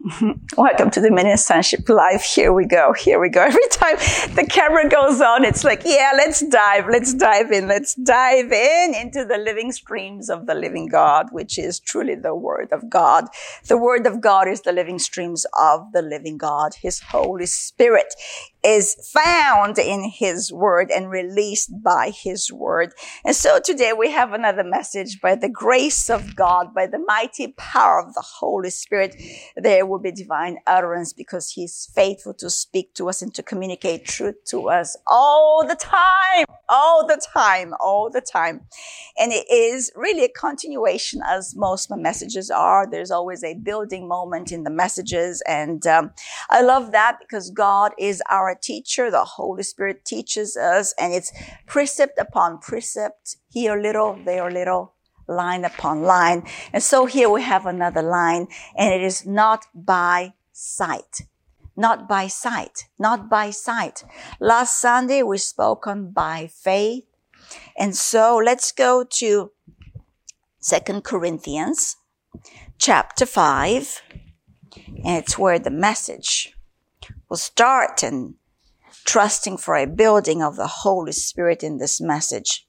Welcome to the Dominion Sonship Live. Here we go. Here we go. Every time the camera goes on, it's like, yeah, let's dive. Let's dive in. Let's dive in into the living streams of the living God, which is truly the Word of God. The Word of God is the living streams of the living God. His Holy Spirit is found in His Word and released by His Word. And so today we have another message by the grace of God, by the mighty power of the Holy Spirit. There will be divine utterance because He's faithful to speak to us and to communicate truth to us all the time, all the time, all the time. And it is really a continuation as most of my messages are. There's always a building moment in the messages. And um, I love that because God is our teacher. The Holy Spirit teaches us and it's precept upon precept, here little, there little, line upon line. And so here we have another line and it is not by sight. Not by sight. Not by sight. Last Sunday we spoke on by faith. And so let's go to Second Corinthians chapter 5. And it's where the message will start and trusting for a building of the Holy Spirit in this message.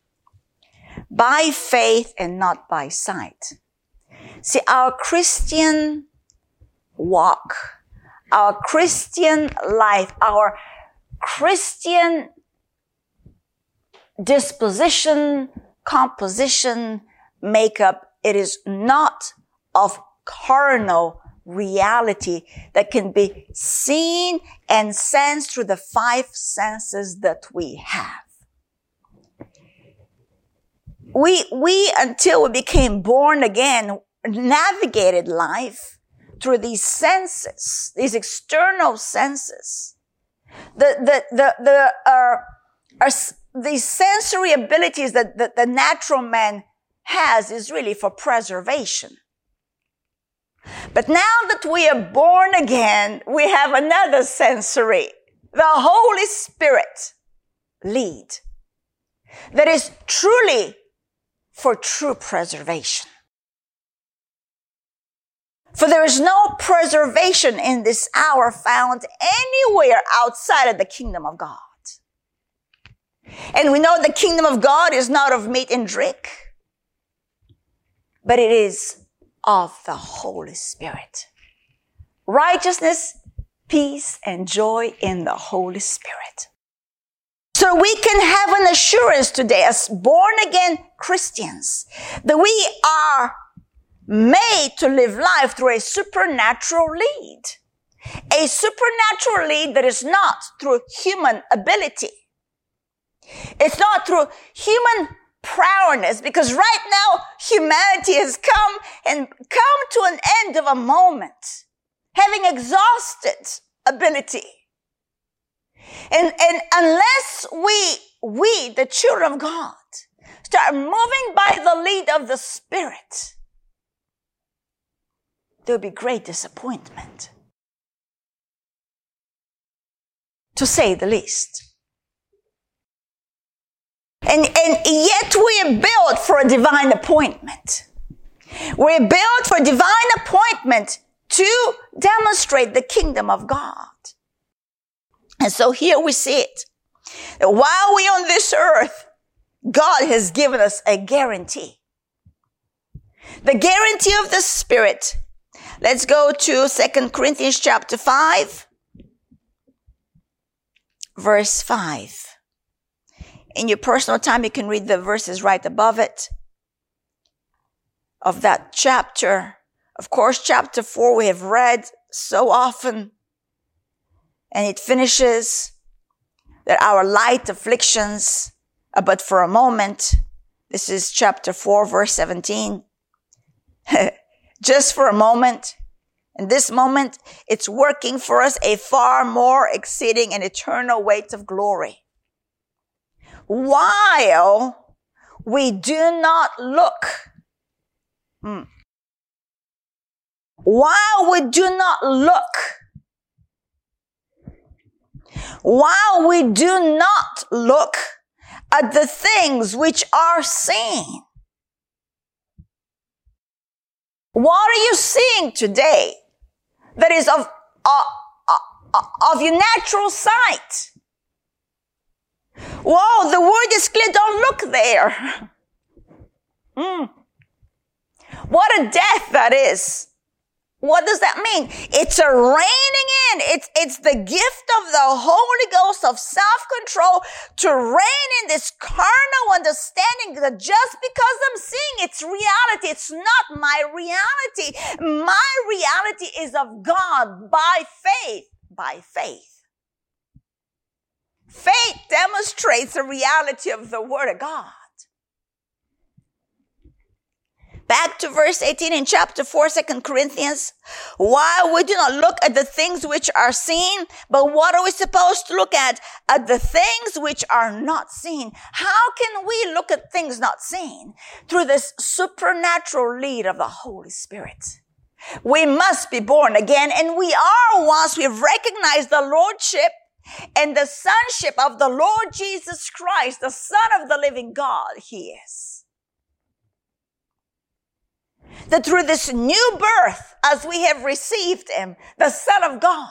By faith and not by sight. See, our Christian walk, our Christian life, our Christian disposition, composition, makeup, it is not of carnal reality that can be seen and sensed through the five senses that we have. We, we, until we became born again, navigated life through these senses, these external senses. The, the, the, the, uh, are, these sensory abilities that, that the natural man has is really for preservation. But now that we are born again, we have another sensory. The Holy Spirit lead that is truly for true preservation. For there is no preservation in this hour found anywhere outside of the kingdom of God. And we know the kingdom of God is not of meat and drink, but it is of the Holy Spirit. Righteousness, peace, and joy in the Holy Spirit. So we can have an assurance today as born again Christians that we are made to live life through a supernatural lead. A supernatural lead that is not through human ability. It's not through human prowess because right now humanity has come and come to an end of a moment, having exhausted ability. And, and unless we, we, the children of God, start moving by the lead of the Spirit, there will be great disappointment. To say the least. And, and yet we are built for a divine appointment. We're built for divine appointment to demonstrate the kingdom of God. And so here we see it. While we're on this earth, God has given us a guarantee. The guarantee of the Spirit. Let's go to Second Corinthians chapter 5, verse 5. In your personal time, you can read the verses right above it of that chapter. Of course, chapter four we have read so often. And it finishes that our light afflictions are but for a moment. This is chapter four, verse 17. Just for a moment. In this moment, it's working for us a far more exceeding and eternal weight of glory while we do not look. Hmm. While we do not look. While we do not look at the things which are seen. What are you seeing today? that is of, uh, uh, of your natural sight. Whoa, the word is clear. Don't look there. Mm. What a death that is. What does that mean? It's a reigning in. It's, it's the gift of the Holy Ghost of self-control to reign in this carnal understanding that just because I'm seeing it's reality, it's not my reality. My reality is of God by faith, by faith. Faith demonstrates the reality of the Word of God. Back to verse 18 in chapter 4, 2 Corinthians. Why we do not look at the things which are seen, but what are we supposed to look at? At the things which are not seen. How can we look at things not seen? Through this supernatural lead of the Holy Spirit. We must be born again, and we are once we've recognized the Lordship and the sonship of the Lord Jesus Christ, the Son of the living God, He is. That through this new birth, as we have received Him, the Son of God,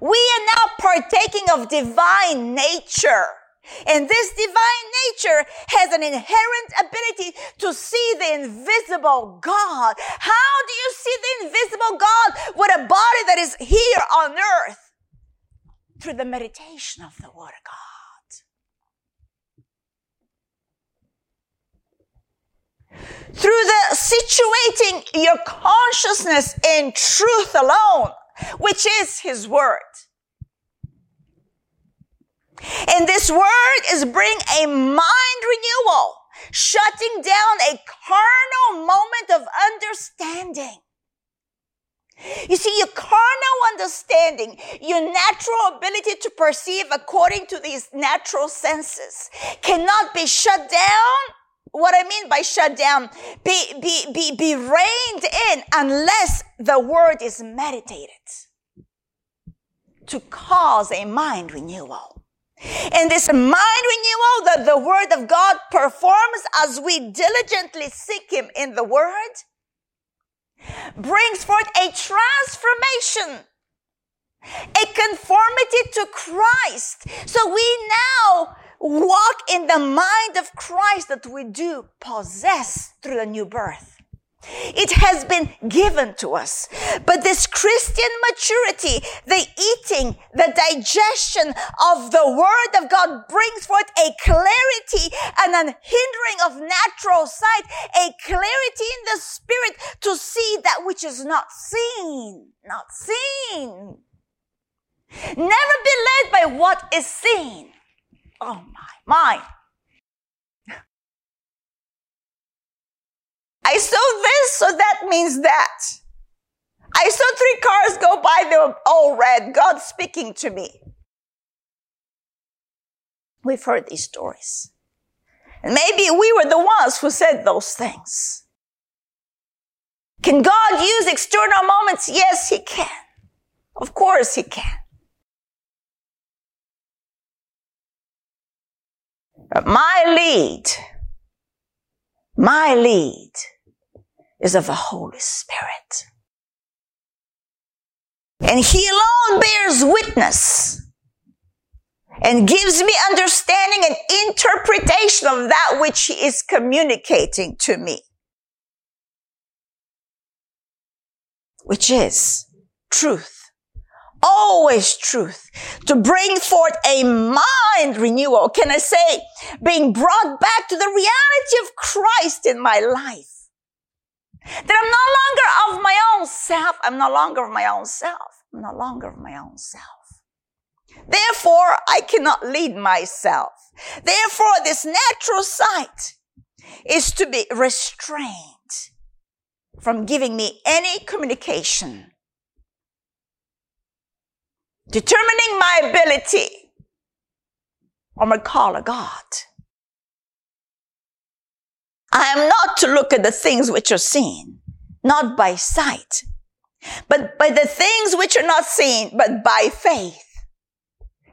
we are now partaking of divine nature. And this divine nature has an inherent ability to see the invisible God. How do you see the invisible God with a body that is here on earth? Through the meditation of the Word of God. Through the situating your consciousness in truth alone, which is His Word. And this word is bring a mind renewal, shutting down a carnal moment of understanding you see, your carnal understanding, your natural ability to perceive according to these natural senses cannot be shut down. What I mean by shut down, be, be, be, be reined in unless the word is meditated to cause a mind renewal. And this mind renewal that the word of God performs as we diligently seek him in the word brings forth a transformation, a conformity to Christ. So we now walk in the mind of Christ that we do possess through the new birth. It has been given to us. But this Christian maturity, the eating, the digestion of the word of God brings forth a clarity and an hindering of natural sight, a clarity in the spirit to see that which is not seen, not seen. Never be led by what is seen. Oh my, my. I saw this, so that means that. I saw three cars go by, they were all red. God speaking to me. We've heard these stories. And maybe we were the ones who said those things. Can God use external moments? Yes, He can. Of course He can. But my lead, my lead is of the Holy Spirit. And He alone bears witness and gives me understanding and interpretation of that which He is communicating to me. Which is truth. Always truth. To bring forth a mind renewal. Can I say, being brought back to the reality of Christ in my life. That I'm no longer of my own self. I'm no longer of my own self. I'm no longer of my own self. Therefore, I cannot lead myself. Therefore, this natural sight is to be restrained from giving me any communication. Determining my ability or my call of God. I am not to look at the things which are seen, not by sight, but by the things which are not seen, but by faith.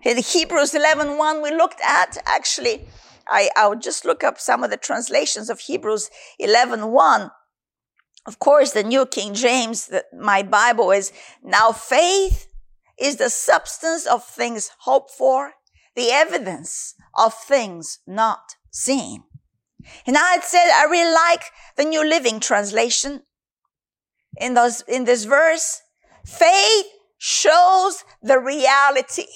In Hebrews 11, 1 we looked at, actually, I, I'll just look up some of the translations of Hebrews 11, 1. Of course, the New King James, the, my Bible is now faith is the substance of things hoped for, the evidence of things not seen. And I said I really like the New Living Translation. In those, in this verse, faith shows the reality.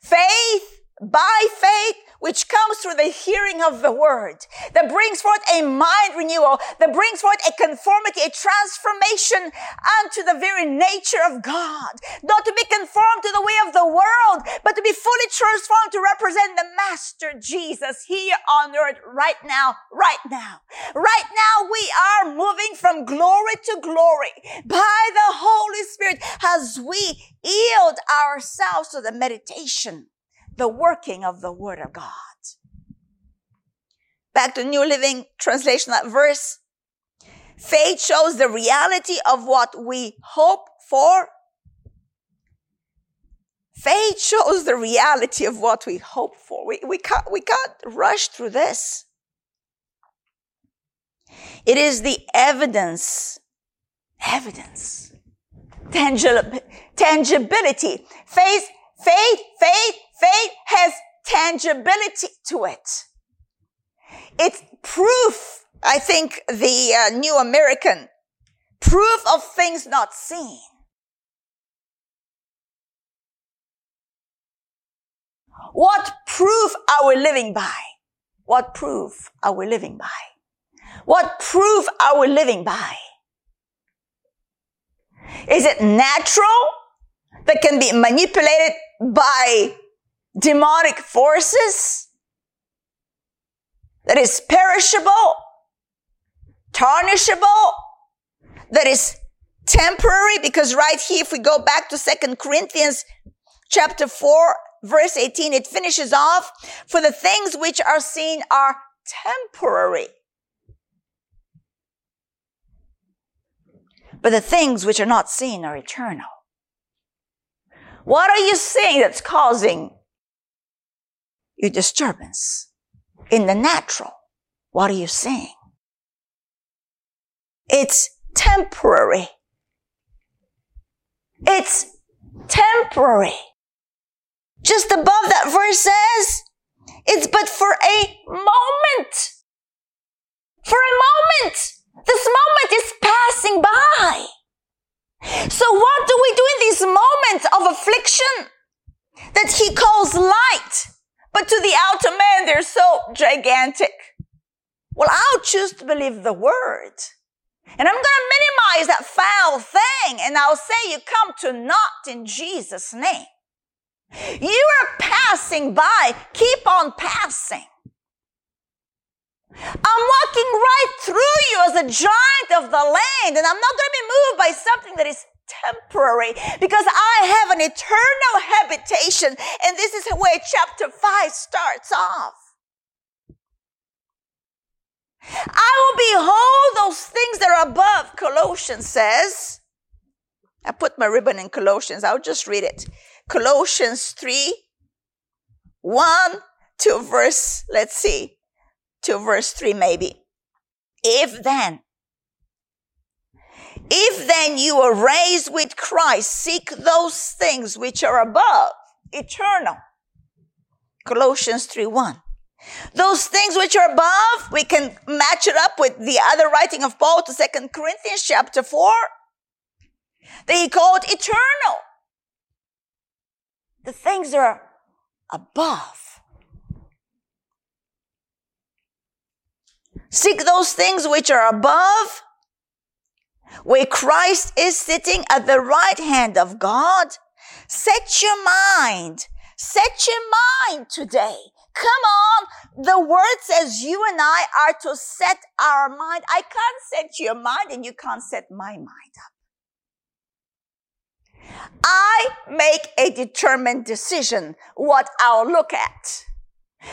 Faith, by faith, which comes through the hearing of the word, that brings forth a mind renewal, that brings forth a conformity, a transformation unto the very nature of God. Not to be conformed to the way of the world, but to be fully transformed to represent the Master Jesus here on earth right now, right now. Right now we are moving from glory to glory by the Holy Spirit as we yield ourselves to the meditation the working of the Word of God. Back to New Living Translation, that verse. Faith shows the reality of what we hope for. Faith shows the reality of what we hope for. We, we, can't, we can't rush through this. It is the evidence, evidence, tangibility. Faith, faith, faith, Faith has tangibility to it. It's proof, I think the uh, New American, proof of things not seen. What proof are we living by? What proof are we living by? What proof are we living by? Is it natural that can be manipulated by demonic forces that is perishable, tarnishable, that is temporary because right here if we go back to Second Corinthians chapter 4 verse 18 it finishes off for the things which are seen are temporary. But the things which are not seen are eternal. What are you seeing that's causing your disturbance in the natural. What are you saying? It's temporary. It's temporary. Just above that verse says, it's but for a moment. For a moment. This moment is passing by. So what do we do in these moments of affliction that he calls light? But to the outer man, they're so gigantic. Well, I'll choose to believe the word. And I'm going to minimize that foul thing and I'll say you come to naught in Jesus' name. You are passing by. Keep on passing. I'm walking right through you as a giant of the land and I'm not going to be moved by something that is temporary because I have an eternal habitation. And this is where chapter 5 starts off. I will behold those things that are above, Colossians says. I put my ribbon in Colossians. I'll just read it. Colossians 3, 1 to verse, let's see, to verse 3 maybe. If then, if then you are raised with Christ, seek those things which are above, eternal. Colossians 3 1. Those things which are above, we can match it up with the other writing of Paul to Second Corinthians chapter 4. They he called eternal. The things that are above. Seek those things which are above, where Christ is sitting at the right hand of God. Set your mind. Set your mind today. Come on. The word says you and I are to set our mind. I can't set your mind and you can't set my mind up. I make a determined decision what I'll look at.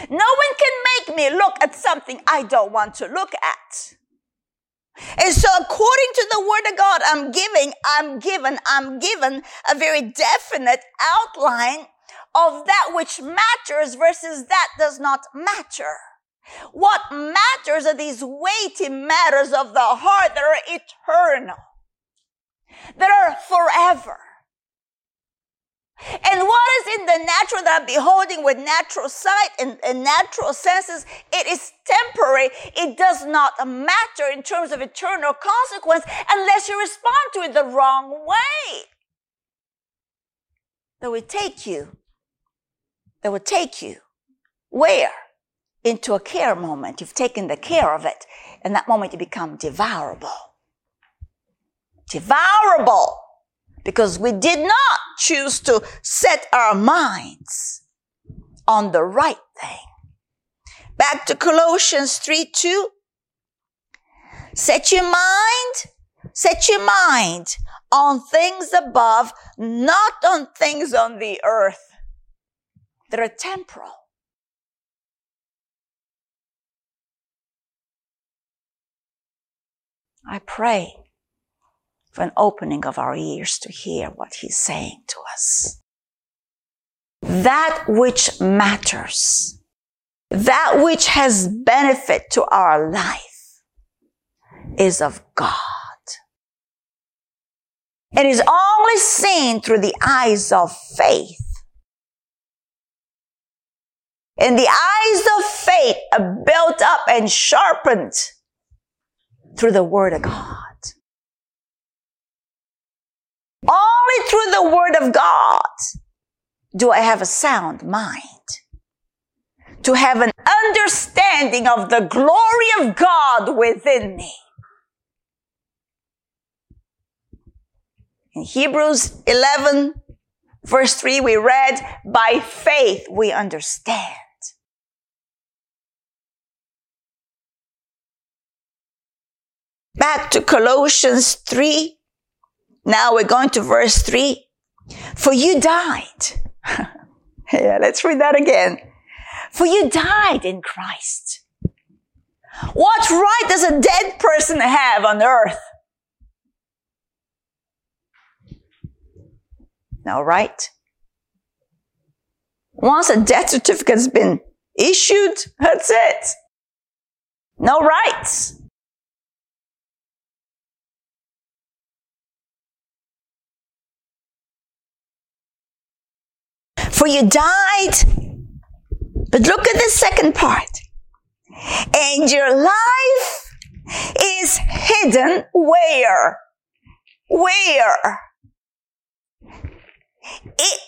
No one can make me look at something I don't want to look at. And so according to the word of God, I'm giving, I'm given, I'm given a very definite outline of that which matters versus that does not matter. What matters are these weighty matters of the heart that are eternal, that are forever. And what is in the natural that I'm beholding with natural sight and, and, natural senses, it is temporary. It does not matter in terms of eternal consequence unless you respond to it the wrong way. That would take you, that would take you where? Into a care moment. You've taken the care of it. And that moment you become devourable. Devourable because we did not choose to set our minds on the right thing. Back to Colossians 3 2. Set your mind, set your mind on things above, not on things on the earth that are temporal. I pray for an opening of our ears to hear what he's saying to us. That which matters, that which has benefit to our life is of God. It is only seen through the eyes of faith. And the eyes of faith are built up and sharpened through the Word of God. Only through the word of God do I have a sound mind. To have an understanding of the glory of God within me. In Hebrews 11 verse 3 we read, by faith we understand. Back to Colossians 3 now we're going to verse 3. For you died. yeah, let's read that again. For you died in Christ. What right does a dead person have on earth? No right. Once a death certificate has been issued, that's it. No rights. For you died. But look at the second part. And your life is hidden where? Where? It,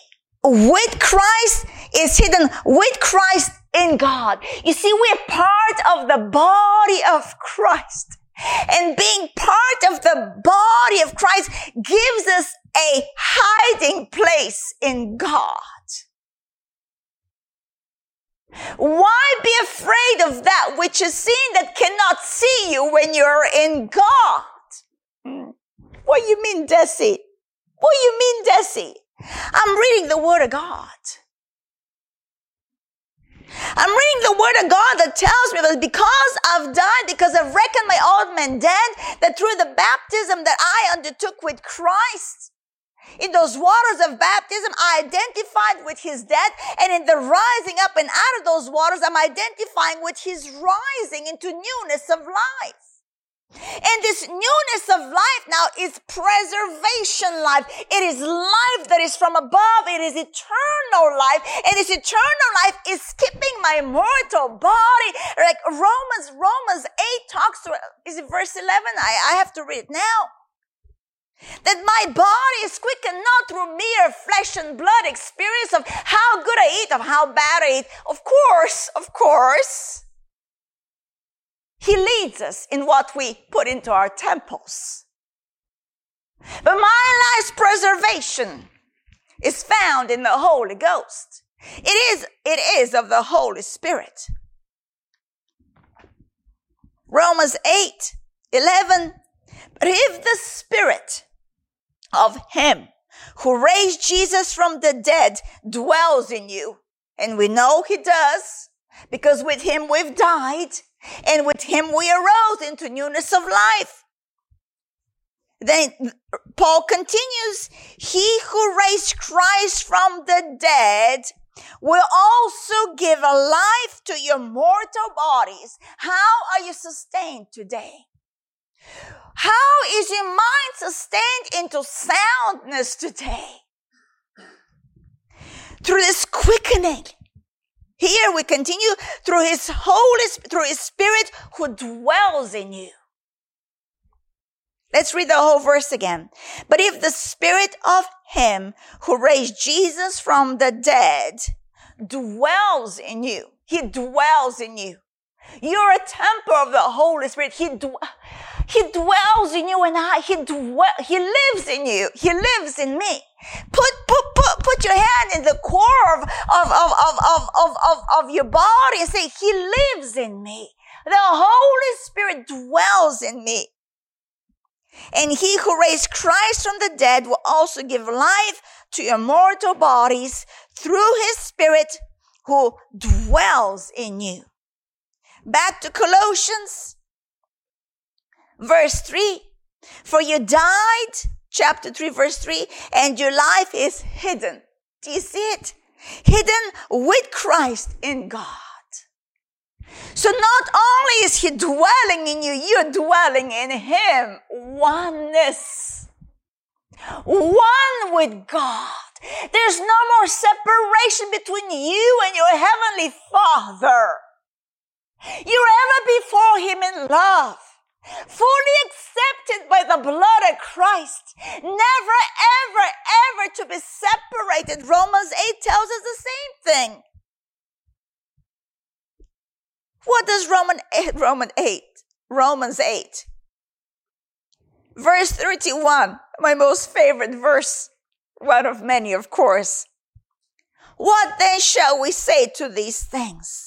with Christ is hidden with Christ in God. You see, we're part of the body of Christ. And being part of the body of Christ gives us a hiding place in God. Why be afraid of that which is seen that cannot see you when you're in God? Hmm. What do you mean, Deci? What do you mean, Deci? I'm reading the Word of God. I'm reading the Word of God that tells me that because I've died, because I've reckoned my old man dead, that through the baptism that I undertook with Christ, in those waters of baptism, I identified with his death. And in the rising up and out of those waters, I'm identifying with his rising into newness of life. And this newness of life now is preservation life. It is life that is from above. It is eternal life. And this eternal life is keeping my mortal body. Like Romans, Romans 8 talks to, is it verse 11? I, I have to read now. That my body is quickened not through mere flesh and blood experience of how good I eat, of how bad I eat. Of course, of course. He leads us in what we put into our temples. But my life's preservation is found in the Holy Ghost. It is, it is of the Holy Spirit. Romans 8, 11. But if the Spirit of him who raised Jesus from the dead dwells in you. And we know he does because with him we've died and with him we arose into newness of life. Then Paul continues, he who raised Christ from the dead will also give a life to your mortal bodies. How are you sustained today? How is your mind sustained into soundness today? Through this quickening. Here we continue through his Holy, through his Spirit who dwells in you. Let's read the whole verse again. But if the spirit of him who raised Jesus from the dead dwells in you, he dwells in you. You're a temple of the Holy Spirit. He, he dwells in you and I. He dwell, He lives in you. He lives in me. Put, put, put, put your hand in the core of, of, of, of, of, of, of your body and say, He lives in me. The Holy Spirit dwells in me. And he who raised Christ from the dead will also give life to your mortal bodies through his spirit who dwells in you. Back to Colossians, verse 3. For you died, chapter 3, verse 3, and your life is hidden. Do you see it? Hidden with Christ in God. So not only is he dwelling in you, you're dwelling in him. Oneness. One with God. There's no more separation between you and your heavenly father. You're ever before him in love. Fully accepted by the blood of Christ. Never, ever, ever to be separated. Romans 8 tells us the same thing. What does Roman 8, Roman 8, Romans 8, verse 31, my most favorite verse, one of many, of course. What then shall we say to these things?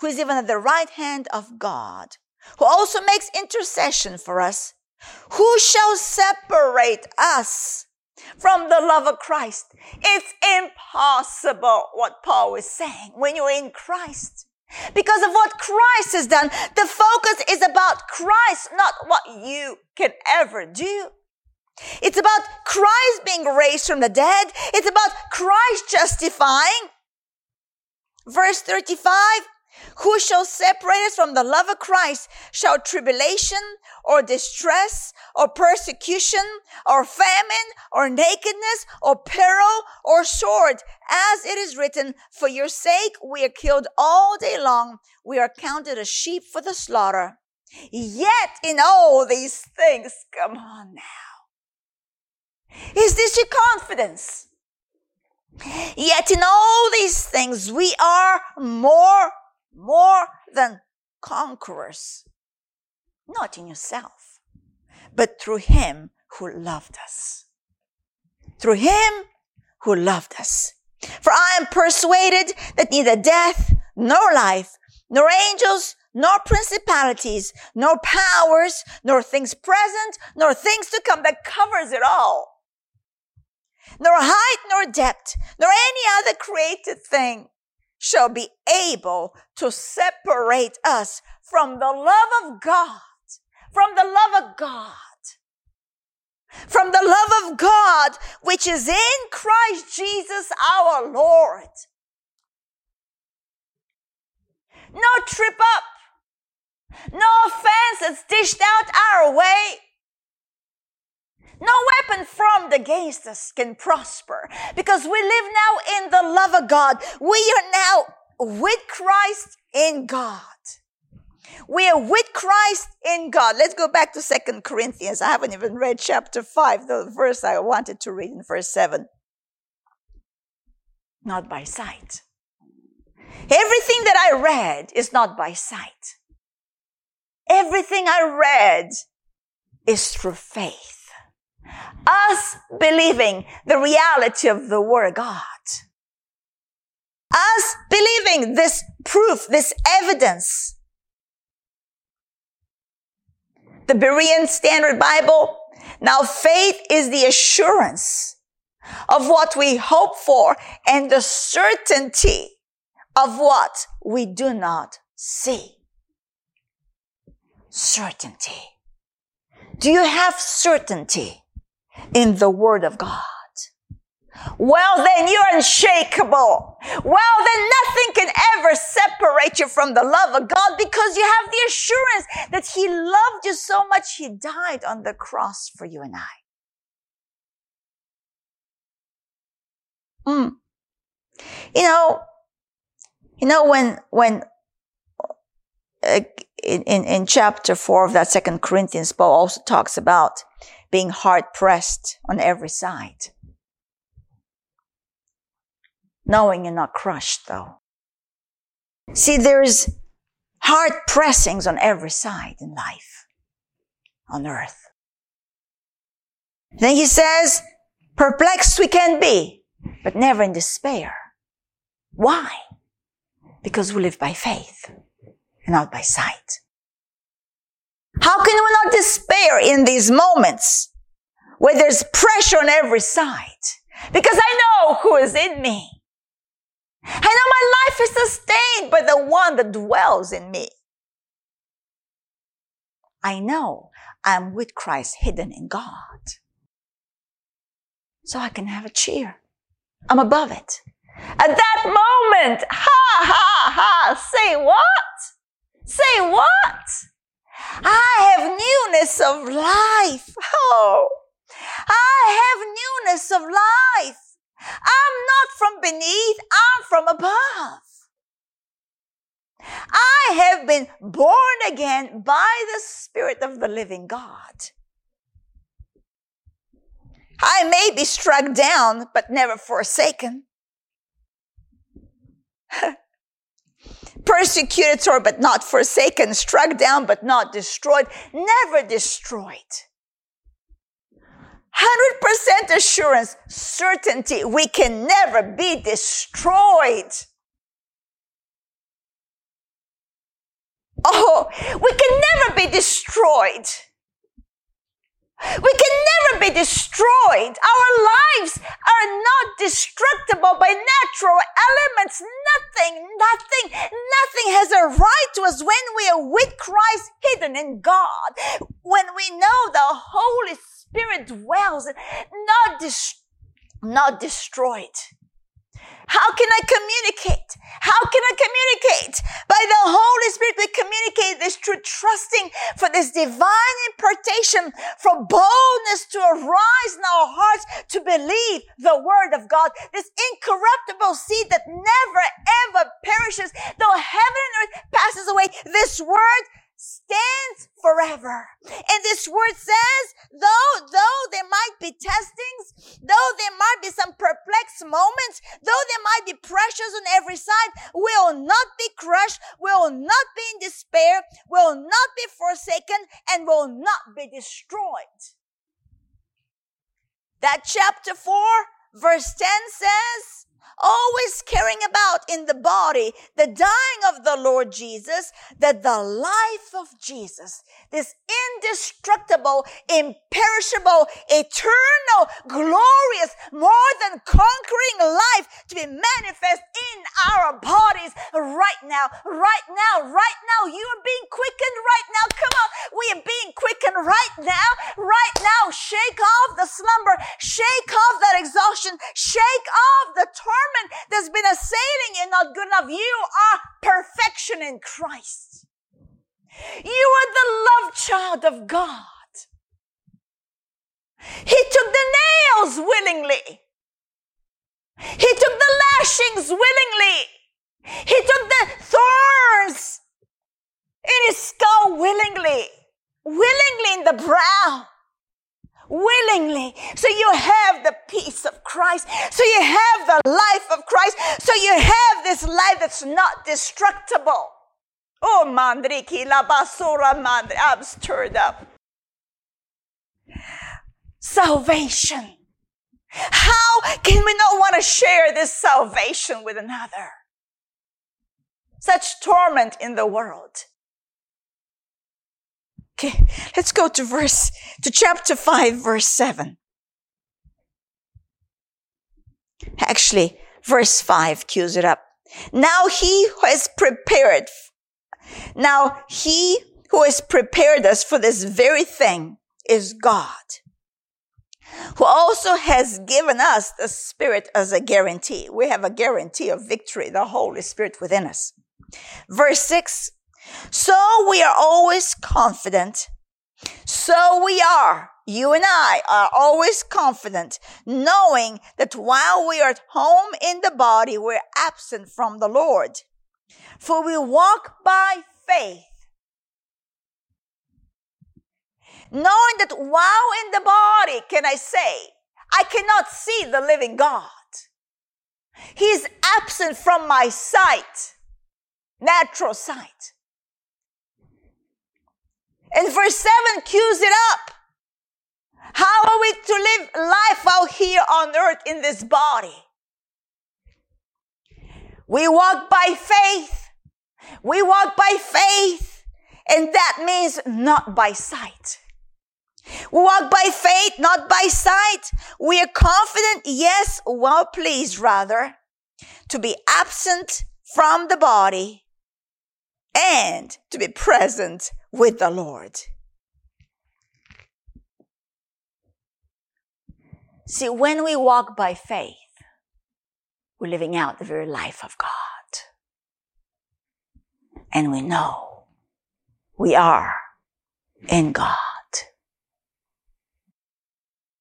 who is even at the right hand of God, who also makes intercession for us. Who shall separate us from the love of Christ? It's impossible what Paul is saying when you're in Christ. Because of what Christ has done. The focus is about Christ, not what you can ever do. It's about Christ being raised from the dead. It's about Christ justifying. Verse 35, who shall separate us from the love of Christ? Shall tribulation or distress or persecution or famine or nakedness or peril or sword? As it is written, for your sake we are killed all day long. We are counted as sheep for the slaughter. Yet in all these things, come on now. Is this your confidence? Yet in all these things we are more more than conquerors, not in yourself, but through him who loved us. Through him who loved us. For I am persuaded that neither death, nor life, nor angels, nor principalities, nor powers, nor things present, nor things to come that covers it all, nor height, nor depth, nor any other created thing shall be able to separate us from the love of God, from the love of God, from the love of God, which is in Christ Jesus our Lord. No trip up, no offense that's dished out our way. No weapon formed against us can prosper because we live now in the love of God. We are now with Christ in God. We are with Christ in God. Let's go back to Second Corinthians. I haven't even read chapter 5, the verse I wanted to read in verse 7. Not by sight. Everything that I read is not by sight. Everything I read is through faith us believing the reality of the Word of God. Us believing this proof, this evidence. The Berean Standard Bible. Now faith is the assurance of what we hope for and the certainty of what we do not see. Certainty. Do you have certainty in the Word of God? Well, then you're unshakable. Well, then nothing can ever separate you from the love of God because you have the assurance that He loved you so much He died on the cross for you and I. Mm. You know, you know when when uh, in, in in chapter four of that Second Corinthians, Paul also talks about being hard pressed on every side, knowing you're not crushed though. See, there's hard pressings on every side in life, on earth. Then he says, perplexed we can be, but never in despair. Why? Because we live by faith and not by sight. How can we not despair in these moments where there's pressure on every side? Because I know who is in me. I know my life is sustained by the one that dwells in me. I know I'm with Christ hidden in God. So I can have a cheer. I'm above it. At that moment, ha ha ha, say what? Say what? I have newness of life. Oh, I have newness of life. I'm not from beneath, I'm from above. I have been born again by the Spirit of the living God. I may be struck down, but never forsaken. Persecuted, or but not forsaken. Struck down, but not destroyed. Never destroyed. 100% assurance, certainty, we can never be destroyed. Oh, we can never be destroyed. We can never be destroyed. Our lives are not destructible by natural elements. Nothing, nothing, nothing has a right to us when we are with Christ hidden in God. When we know the Holy Spirit dwells, not, dis- not destroyed. How can I communicate? How can I communicate? By the Holy Spirit, we communicate this through trusting for this divine impartation, for boldness to arise in our hearts to believe the word of God. This incorruptible seed that never ever perishes, though heaven and earth passes away. This word stands forever. And this word says, though, though there might be testings, though there might be some perplexed moments, though there might be pressures on every side, we'll not be crushed, we'll not be in despair, we'll not be forsaken, and will not be destroyed. That chapter 4, verse 10 says, always caring about in the body the dying of the Lord Jesus, that the life of Jesus, this indestructible, imperishable, eternal, glorious, more than conquering life to be manifest in our bodies right now, right now, right now. You are being quickened right now. Come on. We are being quickened right now, right now. Shake off the slumber. Shake off that exhaustion. Shake off the torment there's been a saying and not good enough. You are perfection in Christ. You are the love child of God. He took the nails willingly. He took the lashings willingly. He took the thorns in his skull willingly, willingly in the brow willingly. So you have the peace of Christ. So you have the life of Christ. So you have this life that's not destructible. Oh, mandriki la basura mandri. I'm stirred up. Salvation. How can we not want to share this salvation with another? such torment in the world. Okay, let's go to verse, to chapter 5, verse 7. Actually, verse 5 cues it up. Now he who has prepared, now he who has prepared us for this very thing is God, who also has given us the Spirit as a guarantee. We have a guarantee of victory, the Holy Spirit within us. Verse 6 So we are always confident. So we are you and I are always confident knowing that while we are at home in the body, we're absent from the Lord. For we walk by faith. Knowing that while in the body, can I say, I cannot see the living God. He's absent from my sight, natural sight. And verse 7 cues it up. How are we to live life out here on earth in this body? We walk by faith. We walk by faith. And that means not by sight. We walk by faith, not by sight. We are confident, yes, well pleased rather, to be absent from the body and to be present with the Lord. See, when we walk by faith, we're living out the very life of God. And we know we are in God.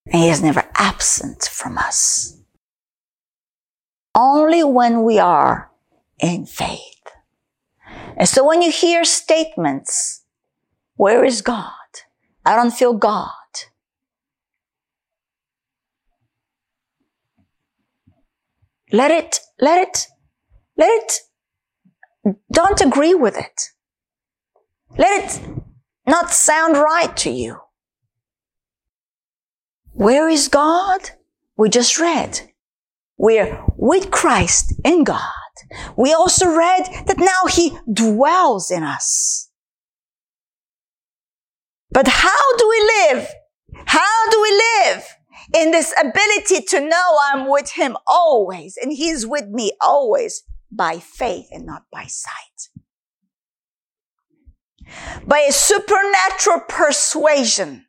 And He is never absent from us. Only when we are in faith. And so when you hear statements, where is God? I don't feel God. Let it, let it, let it, don't agree with it. Let it not sound right to you. Where is God? We just read. We're with Christ in God. We also read that now He dwells in us. But how do we live? How do we live? in this ability to know I'm with him always and he's with me always by faith and not by sight. By a supernatural persuasion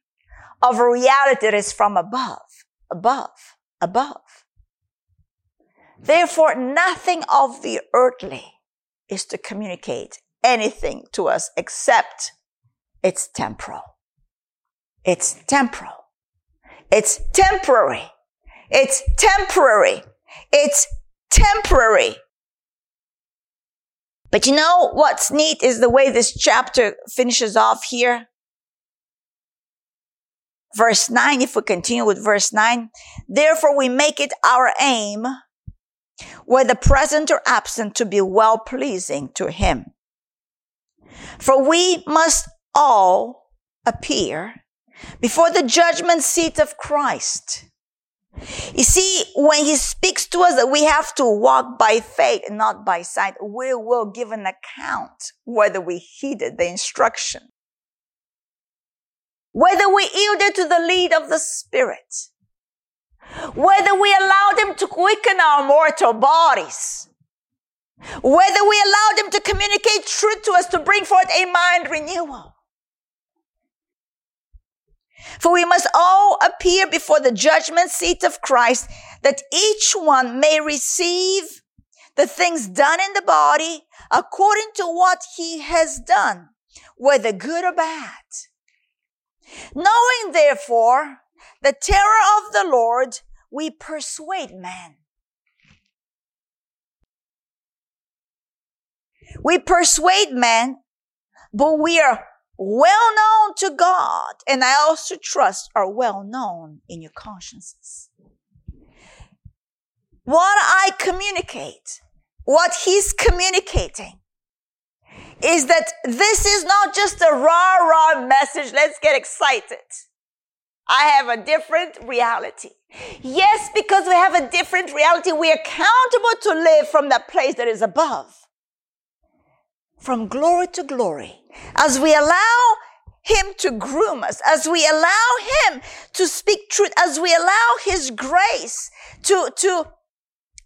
of a reality that is from above, above, above. Therefore, nothing of the earthly is to communicate anything to us except it's temporal. It's temporal. It's temporary. It's temporary. It's temporary. But you know what's neat is the way this chapter finishes off here. Verse 9, if we continue with verse 9, therefore we make it our aim, whether present or absent, to be well pleasing to Him. For we must all appear before the judgment seat of Christ. You see, when he speaks to us that we have to walk by faith and not by sight, we will give an account whether we heeded the instruction, whether we yielded to the lead of the Spirit, whether we allowed him to quicken our mortal bodies, whether we allowed him to communicate truth to us to bring forth a mind renewal. For we must all appear before the judgment seat of Christ that each one may receive the things done in the body according to what he has done, whether good or bad. Knowing therefore the terror of the Lord, we persuade men. We persuade men, but we are well known to God, and I also trust are well known in your consciences. What I communicate, what He's communicating, is that this is not just a rah rah message, let's get excited. I have a different reality. Yes, because we have a different reality, we are accountable to live from that place that is above. From glory to glory, as we allow him to groom us, as we allow him to speak truth, as we allow his grace to, to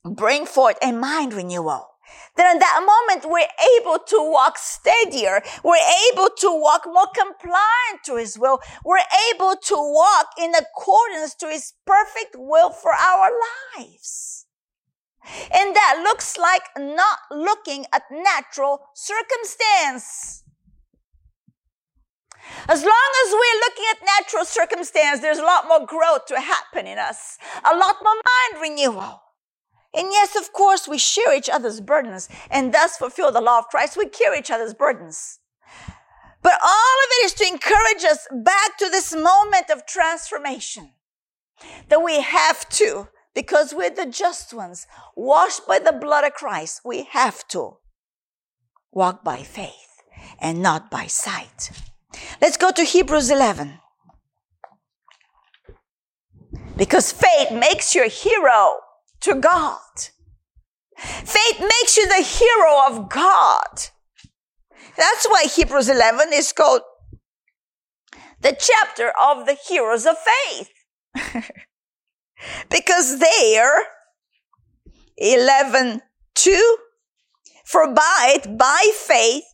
bring forth a mind renewal. Then in that moment, we're able to walk steadier. We're able to walk more compliant to his will. We're able to walk in accordance to his perfect will for our lives. And that looks like not looking at natural circumstance. As long as we're looking at natural circumstance, there's a lot more growth to happen in us, a lot more mind renewal. And yes, of course, we share each other's burdens and thus fulfill the law of Christ. We carry each other's burdens. But all of it is to encourage us back to this moment of transformation that we have to, because we're the just ones, washed by the blood of Christ, we have to walk by faith and not by sight. Let's go to Hebrews 11. Because faith makes you a hero to God. Faith makes you the hero of God. That's why Hebrews 11 is called the chapter of the heroes of faith. because there, 11 2, for by it, by faith,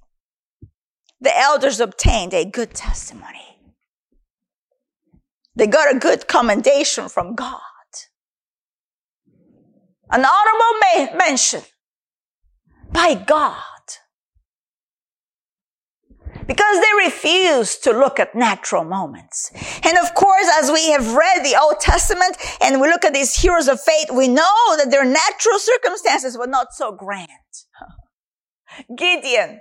the elders obtained a good testimony. They got a good commendation from God. An honorable mention by God. Because they refuse to look at natural moments. And of course, as we have read the Old Testament and we look at these heroes of faith, we know that their natural circumstances were not so grand. Gideon,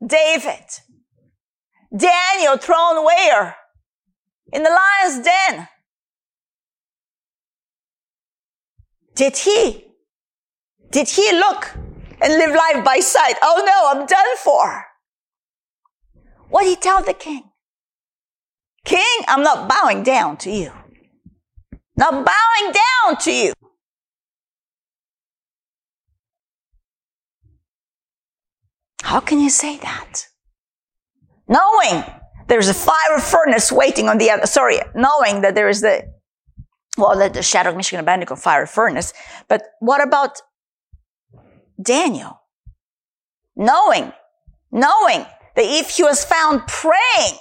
David, Daniel thrown where? In the lion's den. Did he? Did he look and live life by sight? Oh no, I'm done for. What did he tell the king? King, I'm not bowing down to you. Not bowing down to you. How can you say that? Knowing there's a fire furnace waiting on the other, sorry, knowing that there is the, well, the, the Shadrach, Meshach, and Abednego fire furnace. But what about Daniel? Knowing, knowing that if he was found praying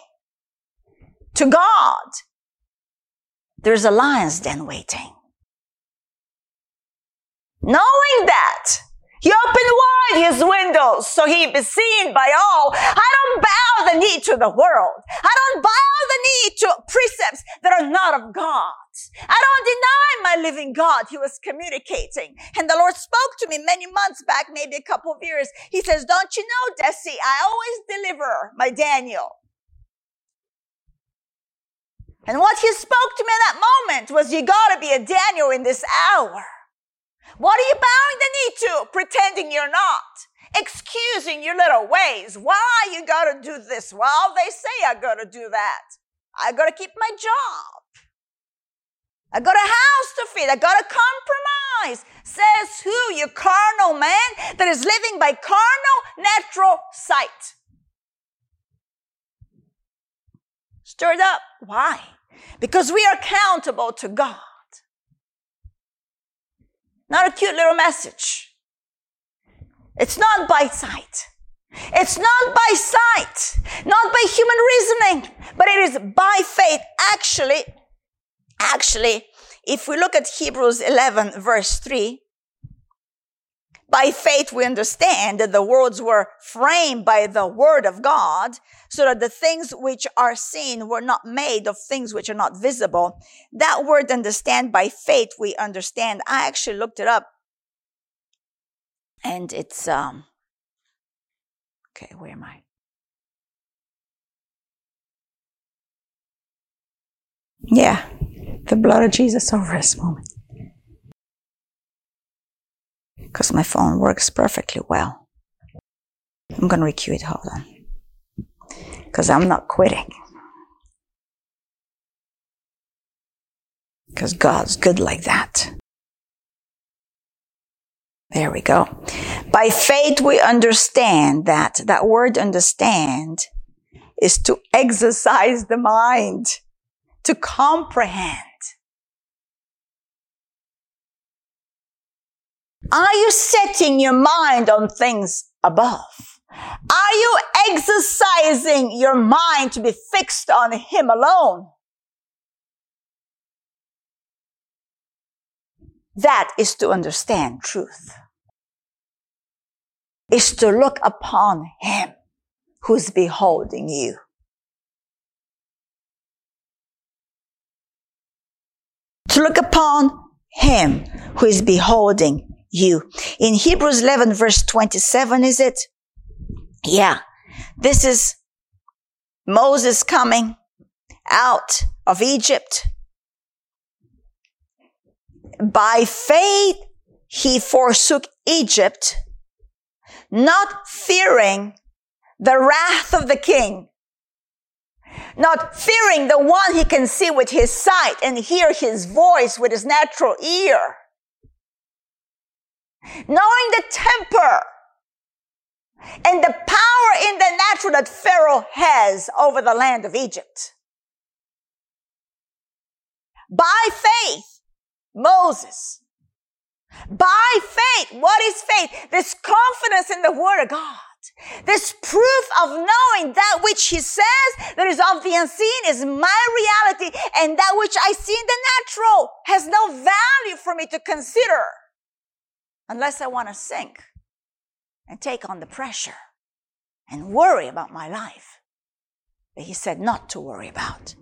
to God, there's a lion's den waiting. Knowing that, he opened wide his windows so he'd be seen by all. I don't bow the knee to the world. I don't bow the knee to precepts that are not of God. I don't deny my living God. He was communicating. And the Lord spoke to me many months back, maybe a couple of years. He says, don't you know, Deci, I always deliver my Daniel. And what he spoke to me in that moment was, you gotta be a Daniel in this hour. What are you bowing the knee to? Pretending you're not. Excusing your little ways. Why you gotta do this? Well, they say I gotta do that. I gotta keep my job. I got a house to feed. I got to compromise. Says who? You carnal man that is living by carnal natural sight. Stirred up. Why? Because we are accountable to God. Not a cute little message. It's not by sight. It's not by sight, not by human reasoning, but it is by faith. Actually, actually, if we look at Hebrews 11 verse 3, by faith we understand that the worlds were framed by the word of God, so that the things which are seen were not made of things which are not visible. That word understand by faith we understand. I actually looked it up. And it's um okay, where am I? Yeah, the blood of Jesus over this moment because my phone works perfectly well. I'm to recue it. Hold on. Because I'm not quitting. Because God's good like that. There we go. By faith, we understand that that word understand is to exercise the mind, to comprehend. Are you setting your mind on things above? Are you exercising your mind to be fixed on Him alone? That is to understand truth. Is to look upon Him who's beholding you. To look upon Him who is beholding you. In Hebrews 11 verse 27, is it? Yeah. This is Moses coming out of Egypt. By faith, he forsook Egypt, not fearing the wrath of the king, not fearing the one he can see with his sight and hear his voice with his natural ear knowing the temper and the power in the natural that Pharaoh has over the land of Egypt. By faith, Moses. By faith, what is faith? This confidence in the word of God. This proof of knowing that which he says that is of the unseen is my reality and that which I see in the natural has no value for me to consider unless I want to sink and take on the pressure and worry about my life that he said not to worry about.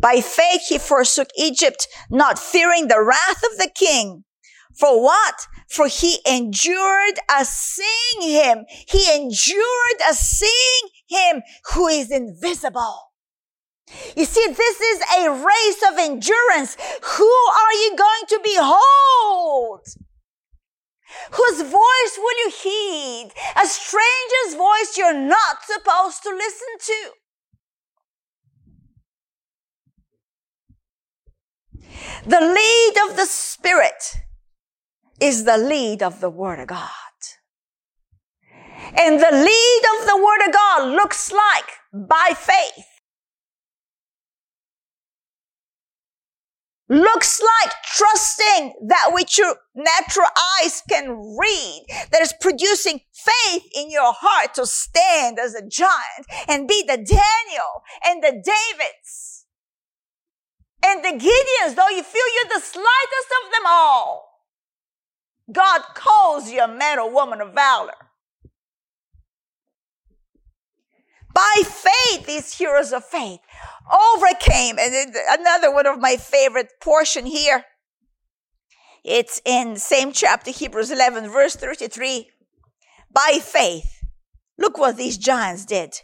By faith he forsook Egypt, not fearing the wrath of the king. For what? For he endured as seeing him. He endured as seeing him who is invisible. You see, this is a race of endurance. Who are you going to behold? Whose voice will you heed? A stranger's voice you're not supposed to listen to. The lead of the Spirit is the lead of the Word of God. And the lead of the Word of God looks like by faith looks like trusting that which your natural eyes can read, that is producing faith in your heart to stand as a giant and be the Daniel and the Davids and the Gideons, though you feel you're the slightest of them all. God calls you a man or woman of valor. By faith, these heroes of faith overcame. And another one of my favorite portion here. It's in the same chapter, Hebrews 11, verse 33. By faith, look what these giants did.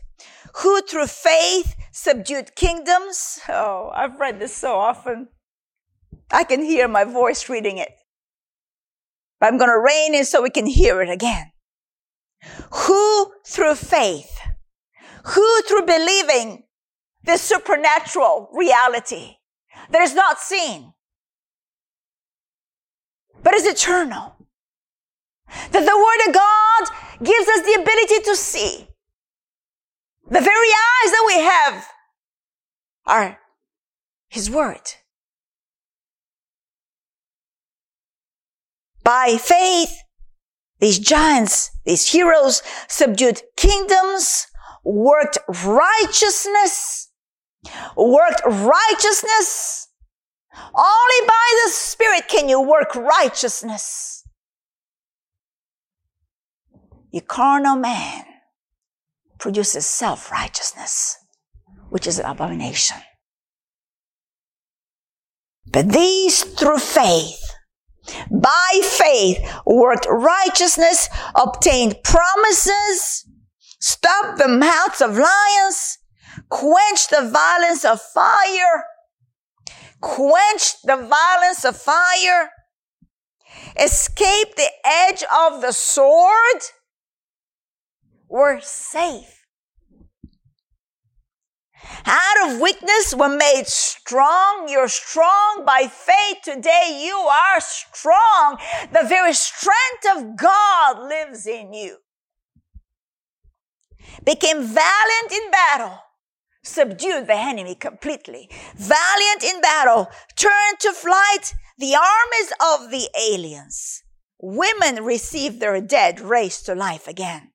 Who through faith subdued kingdoms. Oh, I've read this so often. I can hear my voice reading it. I'm going to rein in so we can hear it again. Who through faith, who through believing this supernatural reality that is not seen, but is eternal. That the Word of God gives us the ability to see. The very eyes that we have are His Word. By faith, these giants, these heroes subdued kingdoms, worked righteousness, worked righteousness. Only by the Spirit can you work righteousness. Your carnal man produces self-righteousness, which is an abomination. But these through faith, by faith, worked righteousness, obtained promises, stopped the mouths of lions, quench the violence of fire, quench the violence of fire, escape the edge of the sword, we're safe. Out of weakness were made strong. You're strong by faith. Today you are strong. The very strength of God lives in you. Became valiant in battle. Subdued the enemy completely. Valiant in battle. Turned to flight the armies of the aliens. Women received their dead raised to life again.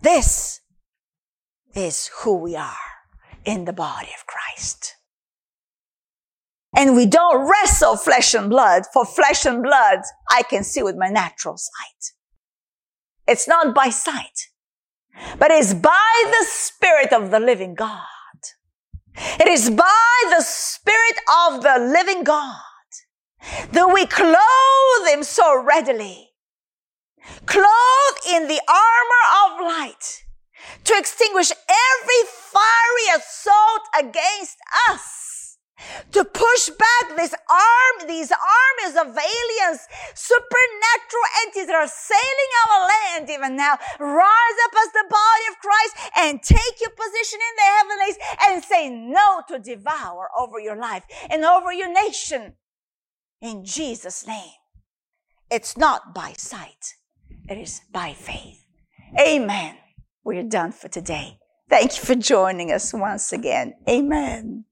This is who we are in the body of Christ. And we don't wrestle flesh and blood, for flesh and blood I can see with my natural sight. It's not by sight, but it's by the Spirit of the living God. It is by the Spirit of the living God that we clothe Him so readily. Clothed in the armor of light to extinguish every fiery assault against us, to push back this arm, these armies of aliens, supernatural entities that are sailing our land even now. Rise up as the body of Christ and take your position in the heavenlies and say no to devour over your life and over your nation. In Jesus' name. It's not by sight. It is by faith. Amen we're done for today. Thank you for joining us once again. Amen.